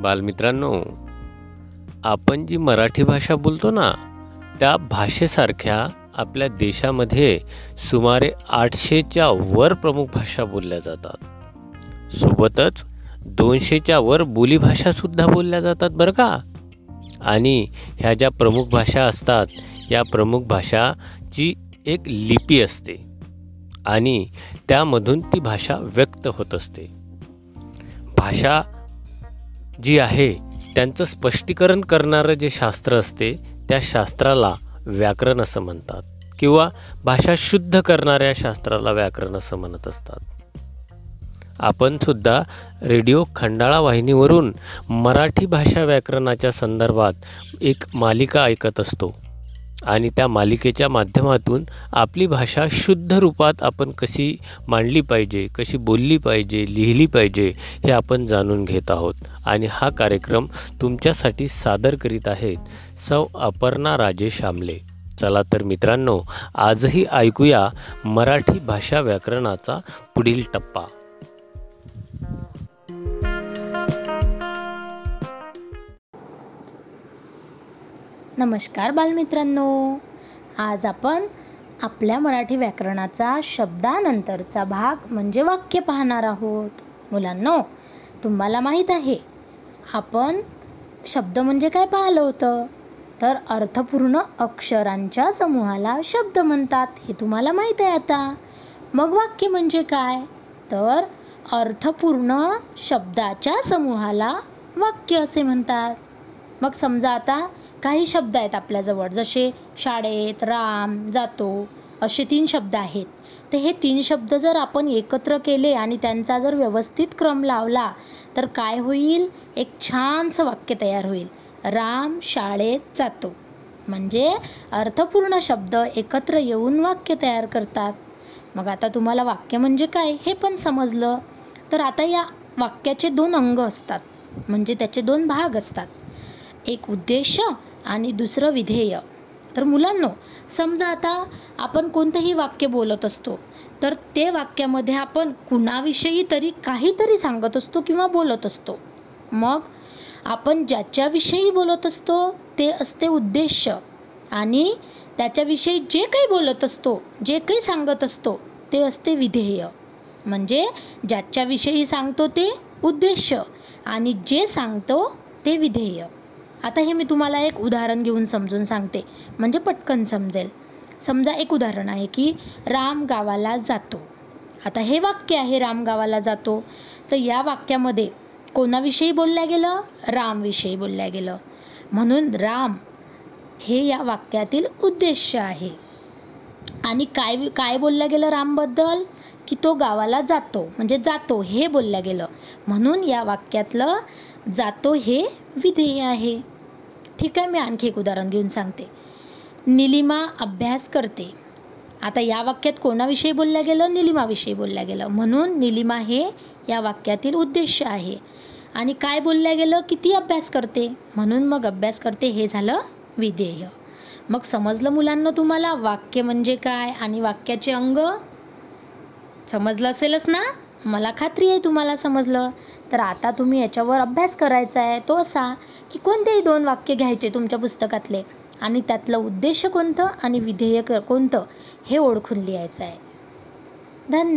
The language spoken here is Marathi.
बालमित्रांनो आपण जी मराठी भाषा बोलतो ना त्या भाषेसारख्या आपल्या देशामध्ये सुमारे आठशेच्या वर प्रमुख भाषा बोलल्या जातात. सोबतच दोनशेच्या वर बोलीभाषासुद्धा बोलल्या जातात बरं का? आणि ह्या ज्या प्रमुख भाषा असतात या प्रमुख भाषाची एक लिपी असते आणि त्यामधून ती भाषा व्यक्त होत असते. भाषा जी आहे त्यांचं स्पष्टीकरण करणारं जे शास्त्र असते त्या शास्त्राला व्याकरण असं म्हणतात. किंवा भाषा शुद्ध करणाऱ्या शास्त्राला व्याकरण असं म्हणत असतात. आपण सुद्धा रेडिओ खंडाळा वाहिनीवरून मराठी भाषा व्याकरणाच्या संदर्भात एक मालिका ऐकत असतो. आणि त्या मालिकेच्या माध्यमातून आपली भाषा शुद्ध रूपात आपण कशी मांडली पाहिजे कशी बोलली पाहिजे लिहिली पाहिजे हे आपण जाणून घेत आहोत. आणि हा कार्यक्रम तुमच्यासाठी सादर करीत आहेत सौ अपर्णा राजेश आमले चला तर मित्रांनो आजही ऐकूया मराठी भाषा व्याकरणाचा पुढील टप्पा. नमस्कार बालमित्रांनो. आज आपण आपल्या मराठी व्याकरणाचा शब्दानंतरचा भाग म्हणजे वाक्य पाहणार आहोत. मुलांनो तुम्हाला माहीत आहे आपण शब्द म्हणजे काय पाहिलं होतं? तर अर्थपूर्ण अक्षरांच्या समूहाला शब्द म्हणतात हे तुम्हाला माहीत आहे आता. मग वाक्य म्हणजे काय? तर अर्थपूर्ण शब्दाच्या समूहाला वाक्य असे म्हणतात. मग समजा आता काही शब्द आहेत आपल्याजवळ जसे शाळेत राम जातो असे तीन शब्द आहेत. तर हे तीन शब्द जर आपण एकत्र केले आणि त्यांचा जर व्यवस्थित क्रम लावला तर काय होईल? एक छानसं वाक्य तयार होईल. राम शाळेत जातो. म्हणजे अर्थपूर्ण शब्द एकत्र येऊन वाक्य तयार करतात. मग आता तुम्हाला वाक्य म्हणजे काय? हे पण समजलं. तर आता या वाक्याचे दोन अंग असतात. म्हणजे त्याचे दोन भाग असतात. एक उद्देश आणि दुसरं विधेय. तर मुलांनो समजा आता आपण कोणतंही वाक्य बोलत असतो तर ते वाक्यामध्ये आपण कुणाविषयी तरी काहीतरी सांगत असतो किंवा बोलत असतो. मग आपण ज्याच्याविषयी बोलत असतो ते असते उद्देश. आणि त्याच्याविषयी जे काही बोलत असतो जे काही सांगत असतो ते असते विधेय. म्हणजे ज्याच्याविषयी सांगतो ते उद्देश आणि जे सांगतो ते विधेय. आता हे मी तुम्हाला एक उदाहरण घेऊन समजून सांगते. म्हणजे पटकन समजेल. समजा एक उदाहरण आहे की राम गावाला जातो. आता हे वाक्य आहे राम गावाला जातो. तर या वाक्यामध्ये कोणाविषयी बोलल्या गेलं? रामविषयी बोलल्या गेलं. म्हणून राम हे या वाक्यातील उद्देश आहे. आणि काय काय बोललं गेलं रामबद्दल? की तो गावाला जातो. म्हणजे जातो हे बोललं गेलं. म्हणून या वाक्यातलं जातो हे विधेय आहे. ठीक आहे मी आणखी एक उदाहरण घेऊन सांगते. निलिमा अभ्यास करते. आता या वाक्यात कोणाविषयी बोलल्या गेलं? निलिमाविषयी बोलल्या गेलं. म्हणून निलिमा हे या वाक्यातील उद्देश आहे. आणि काय बोललं गेलं? किती अभ्यास करते? म्हणून मग अभ्यास करते हे झालं विधेय. मग समजलं मुलांना तुम्हाला? वाक्य म्हणजे काय? आणि वाक्याचे अंग? समजलं असेलच ना? मला खात्री आहे तुम्हाला समजलं. तर आता तुम्ही याच्यावर अभ्यास करायचा आहे. तो असा की कोणतेही दोन वाक्य घ्यायचे तुमच्या पुस्तकातले. आणि त्यातलं उद्देश कोणतं आणि विधेयक कोणतं हे ओळखून लिहायचं आहे. धन्य